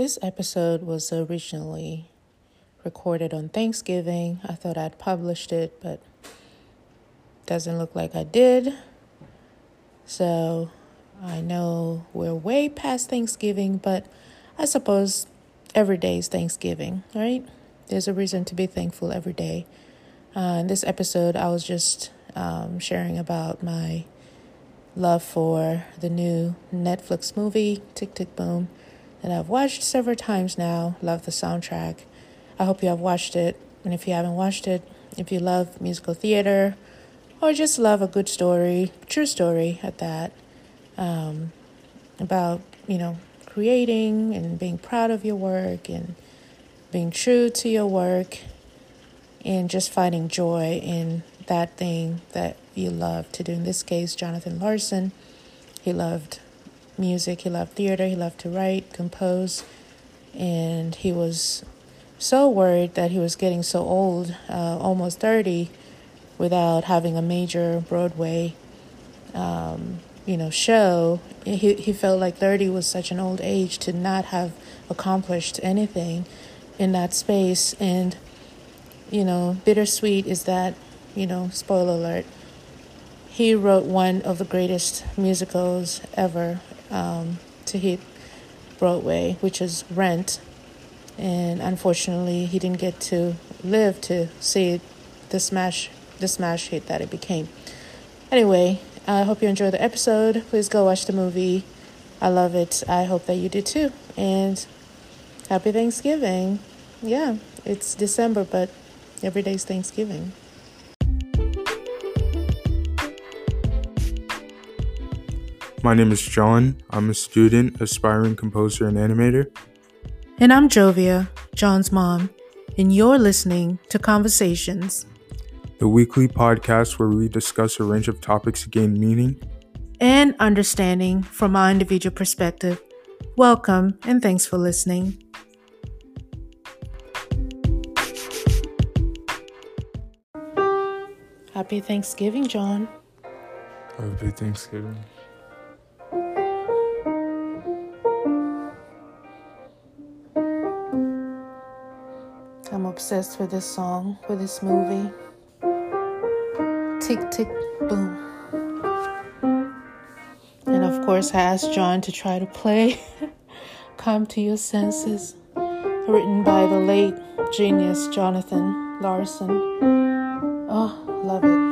This episode was originally recorded on Thanksgiving. I thought I'd published it, but doesn't look like I did. So I know we're way past Thanksgiving, but I suppose every day is Thanksgiving, right? There's a reason to be thankful every day. Uh, in this episode, I was just um, sharing about my love for the new Netflix movie, Tick Tick Boom, that I've watched several times now. Love the soundtrack. I hope you have watched it. And if you haven't watched it, if you love musical theater or just love a good story, true story at that, um, about, you know, creating and being proud of your work and being true to your work and just finding joy in that thing that you love to do. In this case, Jonathan Larson, he loved music, he loved theater, he loved to write, compose, and he was so worried that he was getting so old, uh, almost 30, without having a major Broadway, um, you know, show. He he felt like 30 was such an old age to not have accomplished anything in that space. And you know, bittersweet is that, you know, spoiler alert. He wrote one of the greatest musicals ever um, to hit Broadway, which is Rent. And unfortunately, he didn't get to live to see the smash the smash hit that it became. Anyway, I hope you enjoyed the episode. Please go watch the movie. I love it. I hope that you do too. And happy Thanksgiving. Yeah, it's December, but every day's Thanksgiving. My name is John. I'm a student, aspiring composer, and animator. And I'm Jovia, John's mom, and you're listening to Conversations the weekly podcast where we discuss a range of topics to gain meaning and understanding from our individual perspective. Welcome and thanks for listening. Happy Thanksgiving, John. Happy Thanksgiving. Obsessed with this song, with this movie tick, tick, boom. And of course, I asked John to try to play Come to Your Senses, written by the late genius Jonathan Larson. Oh, love it.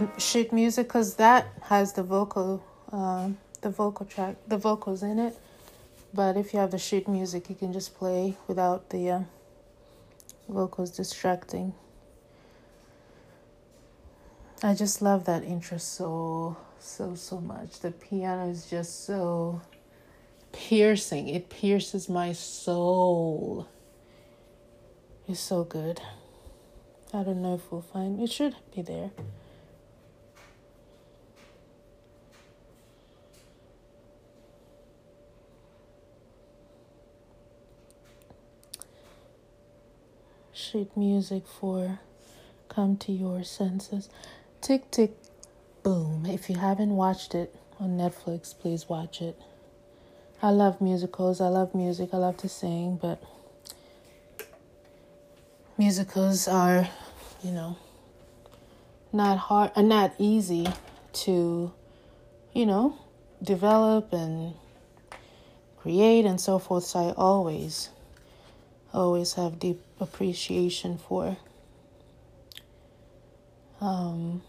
The sheet music because that has the vocal uh, the vocal track the vocals in it. But if you have the sheet music, you can just play without the uh, vocals distracting. I just love that intro so so so much. The piano is just so piercing. It pierces my soul. It's so good. I don't know if we'll find it should be there. Music for Come to Your Senses. Tick, tick, boom. If you haven't watched it on Netflix, please watch it. I love musicals. I love music. I love to sing, but musicals are, you know, not hard and not easy to, you know, develop and create and so forth. So I always, always have deep appreciation for um,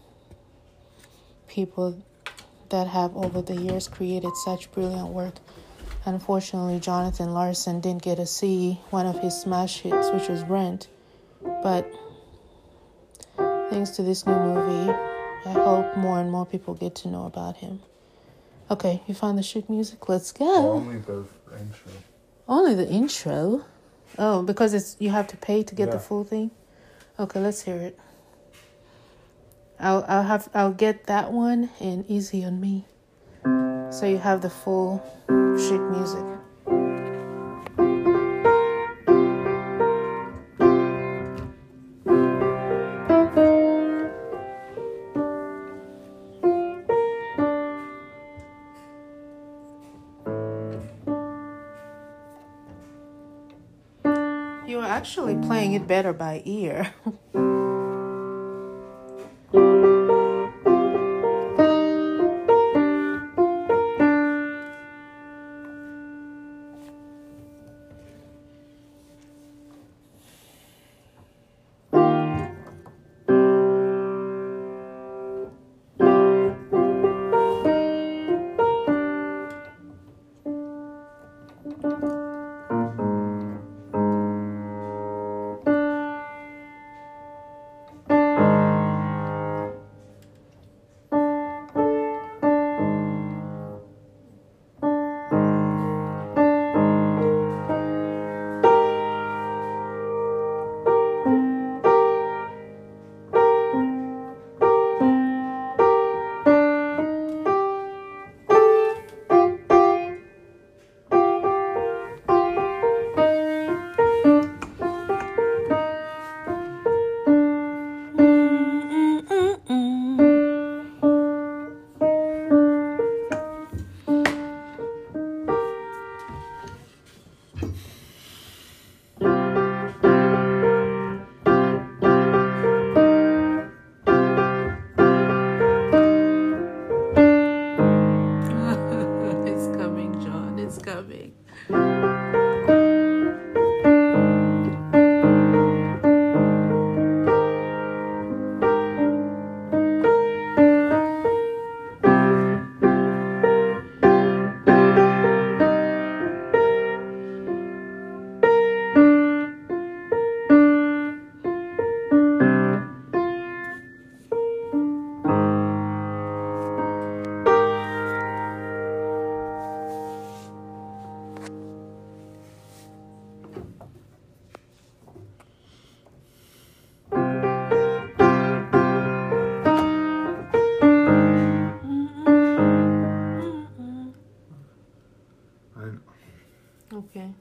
people that have over the years created such brilliant work. Unfortunately, Jonathan Larson didn't get to see one of his smash hits, which was Rent. But thanks to this new movie, I hope more and more people get to know about him. Okay, you found the sheet music? Let's go. Only the intro. Only the intro? Oh, because it's you have to pay to get the full thing? Okay, let's hear it. I'll I'll have I'll get that one and easy on me. So you have the full sheet music. Actually playing it better by ear. Okay.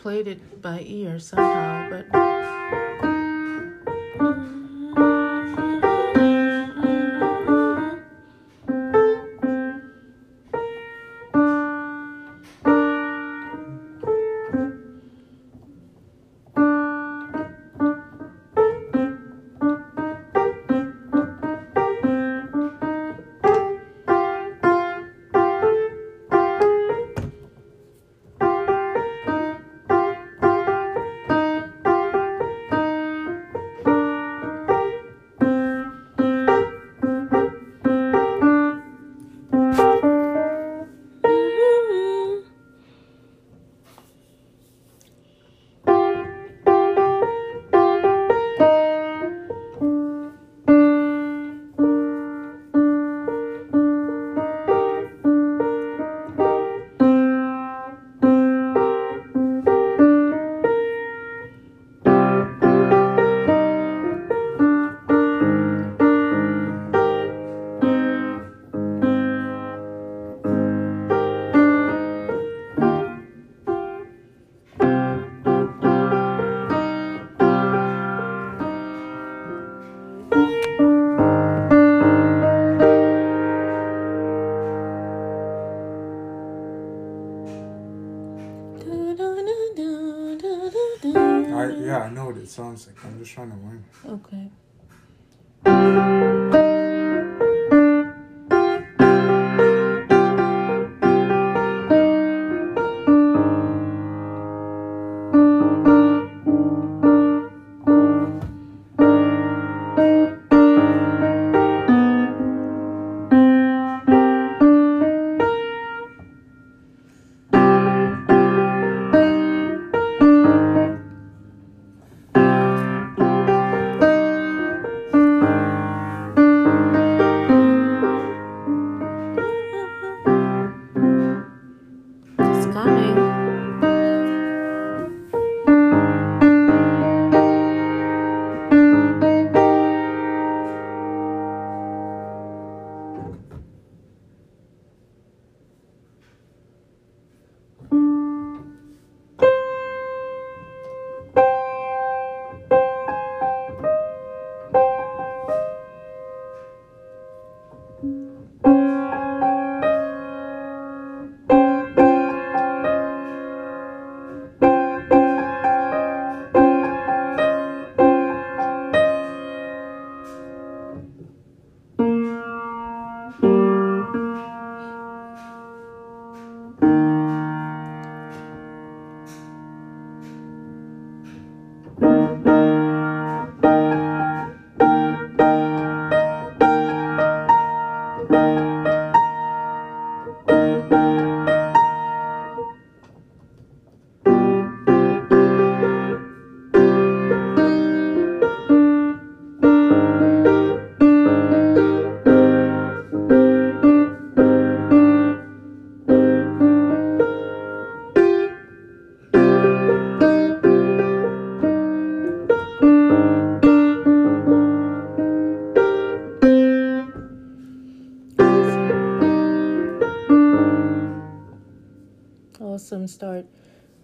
played it by ear somehow, but. Um, sounds like. I'm just trying to learn. Okay.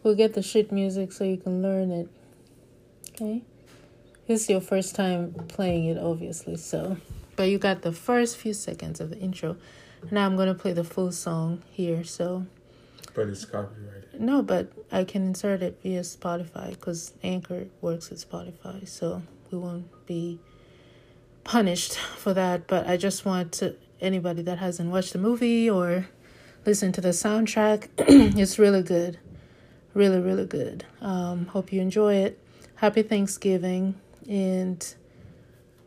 We'll get the shit music so you can learn it. Okay? This is your first time playing it, obviously, so. But you got the first few seconds of the intro. Now I'm going to play the full song here, so. But it's copyrighted. No, but I can insert it via Spotify because Anchor works with Spotify, so we won't be punished for that. But I just want to anybody that hasn't watched the movie or listened to the soundtrack, it's really good, really really good. Um, hope you enjoy it. Happy Thanksgiving, and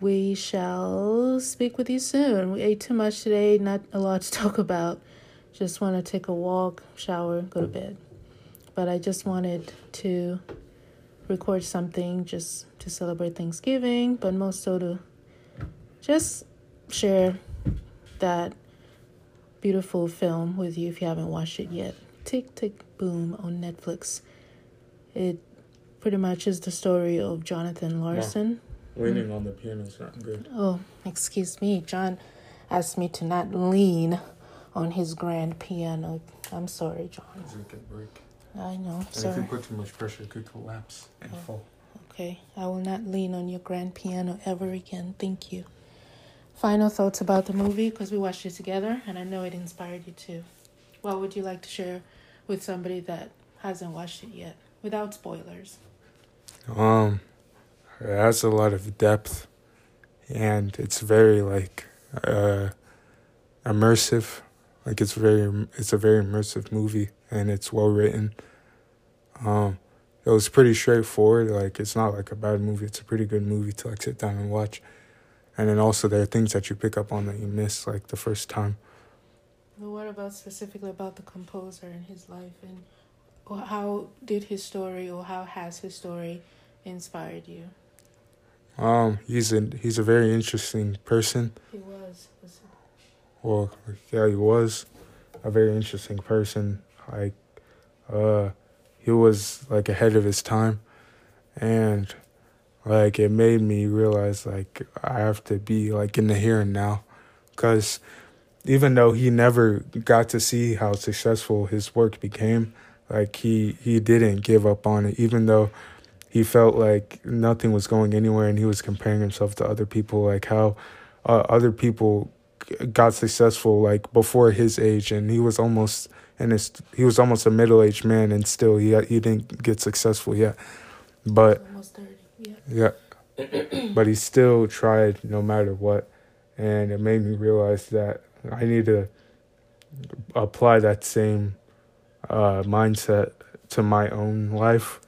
we shall speak with you soon. We ate too much today, not a lot to talk about. Just want to take a walk, shower, go to bed. But I just wanted to record something just to celebrate Thanksgiving, but most so to just share that beautiful film with you if you haven't watched it yet. Tick Tick Boom on Netflix. It pretty much is the story of Jonathan Larson. Leaning mm. on the piano is not good. Oh, excuse me. John asked me to not lean on his grand piano. I'm sorry, John. Because it could break. I know. And if Sorry. you put too much pressure, it could collapse and Oh. fall. Okay, I will not lean on your grand piano ever again. Thank you. Final thoughts about the movie because we watched it together and I know it inspired you too. What would you like to share with somebody that hasn't watched it yet without spoilers? Um, it has a lot of depth, and it's very like uh, immersive. Like it's very, it's a very immersive movie, and it's well written. Um, it was pretty straightforward. Like it's not like a bad movie. It's a pretty good movie to like sit down and watch. And then also there are things that you pick up on that you miss like the first time. What about specifically about the composer and his life and how did his story or how has his story inspired you? Um, he's a he's a very interesting person. He was. was Well, yeah, he was a very interesting person. Like, uh, he was like ahead of his time, and like it made me realize like I have to be like in the here and now, because even though he never got to see how successful his work became, like he he didn't give up on it, even though he felt like nothing was going anywhere, and he was comparing himself to other people, like how uh, other people got successful like before his age and he was almost in his he was almost a middle-aged man and still he he didn't get successful yet but almost 30. Yeah. Yeah. but he still tried no matter what. And it made me realize that I need to apply that same uh, mindset to my own life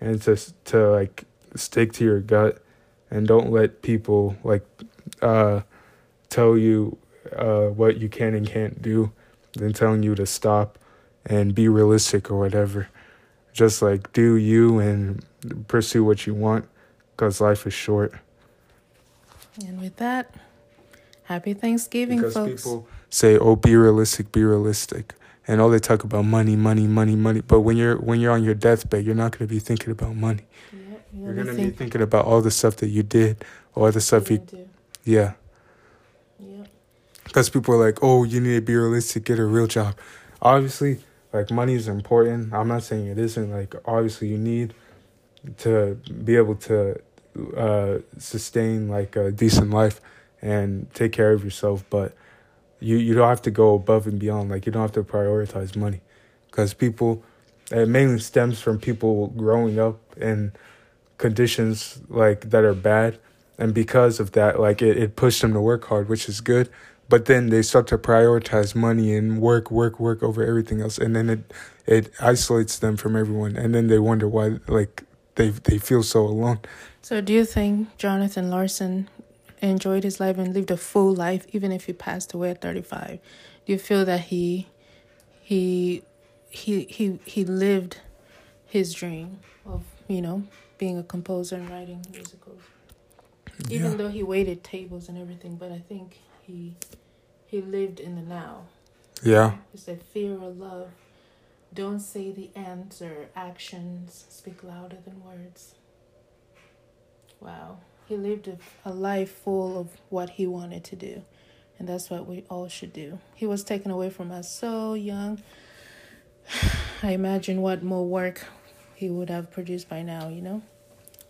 and to to like stick to your gut and don't let people like uh, tell you uh, what you can and can't do then telling you to stop and be realistic or whatever. Just like do you and pursue what you want because life is short. And with that happy thanksgiving because folks people say oh be realistic be realistic and all they talk about money, money, money, money. But when you're when you're on your deathbed, you're not going to be thinking about money. Yep, you're going to be thinking about all the stuff that you did, all the stuff you, do. yeah. Yep. Because people are like, oh, you need to be realistic, get a real job. Obviously, like money is important. I'm not saying it isn't. Like obviously, you need to be able to uh, sustain like a decent life and take care of yourself, but you you don't have to go above and beyond. Like you don't have to prioritize money, because people, it mainly stems from people growing up in conditions like that are bad, and because of that, like it, it pushed them to work hard, which is good. But then they start to prioritize money and work, work, work over everything else, and then it it isolates them from everyone, and then they wonder why like they they feel so alone. So, do you think Jonathan Larson enjoyed his life and lived a full life, even if he passed away at 35? Do you feel that he he he he he lived his dream of you know being a composer and writing musicals? Yeah. Even though he waited tables and everything, but I think he he lived in the now. Yeah. He said, "Fear or love." Don't say the answer. Actions speak louder than words. Wow. He lived a, a life full of what he wanted to do. And that's what we all should do. He was taken away from us so young. I imagine what more work he would have produced by now, you know?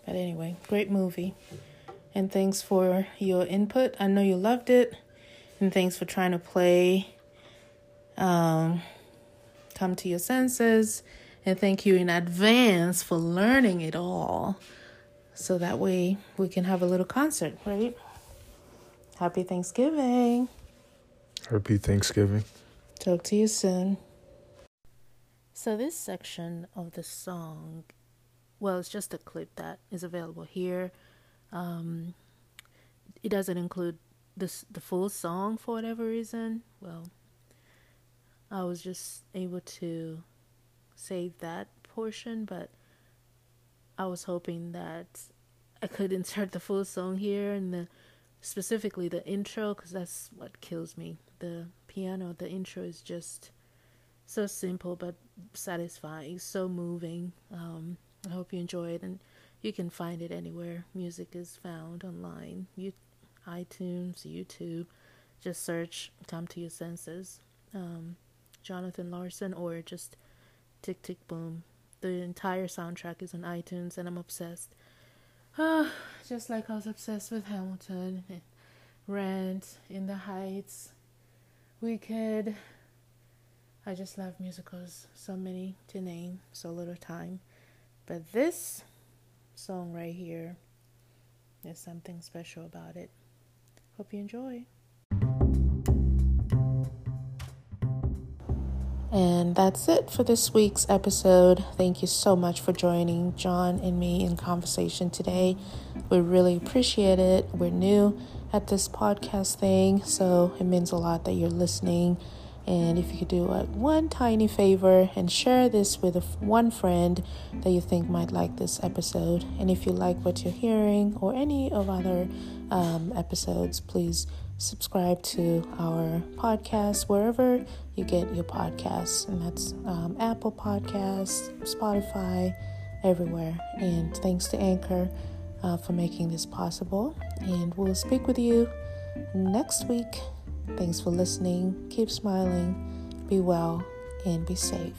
But anyway, great movie. And thanks for your input. I know you loved it. And thanks for trying to play um, Come to Your Senses. And thank you in advance for learning it all so that way we can have a little concert, right? Happy Thanksgiving. Happy Thanksgiving. Talk to you soon. So, this section of the song, well, it's just a clip that is available here. Um, it doesn't include this the full song for whatever reason. Well, I was just able to save that portion, but I was hoping that I could insert the full song here and the specifically the intro because that's what kills me. The piano, the intro is just so simple but satisfying, so moving. Um, I hope you enjoy it, and you can find it anywhere music is found online. You, iTunes, YouTube. Just search "Come to Your Senses," um, Jonathan Larson, or just "Tick Tick Boom." The entire soundtrack is on iTunes, and I'm obsessed. Ah, just like I was obsessed with Hamilton, Rent, In the Heights, Wicked. I just love musicals. So many to name, so little time. But this song right here, there's something special about it. Hope you enjoy. And that's it for this week's episode. Thank you so much for joining John and me in conversation today. We really appreciate it. We're new at this podcast thing, so it means a lot that you're listening. And if you could do one tiny favor and share this with one friend that you think might like this episode, and if you like what you're hearing or any of other um, episodes, please subscribe to our podcast wherever you get your podcasts, and that's um, Apple Podcasts, Spotify, everywhere. And thanks to Anchor uh, for making this possible. And we'll speak with you next week. Thanks for listening. Keep smiling, be well, and be safe.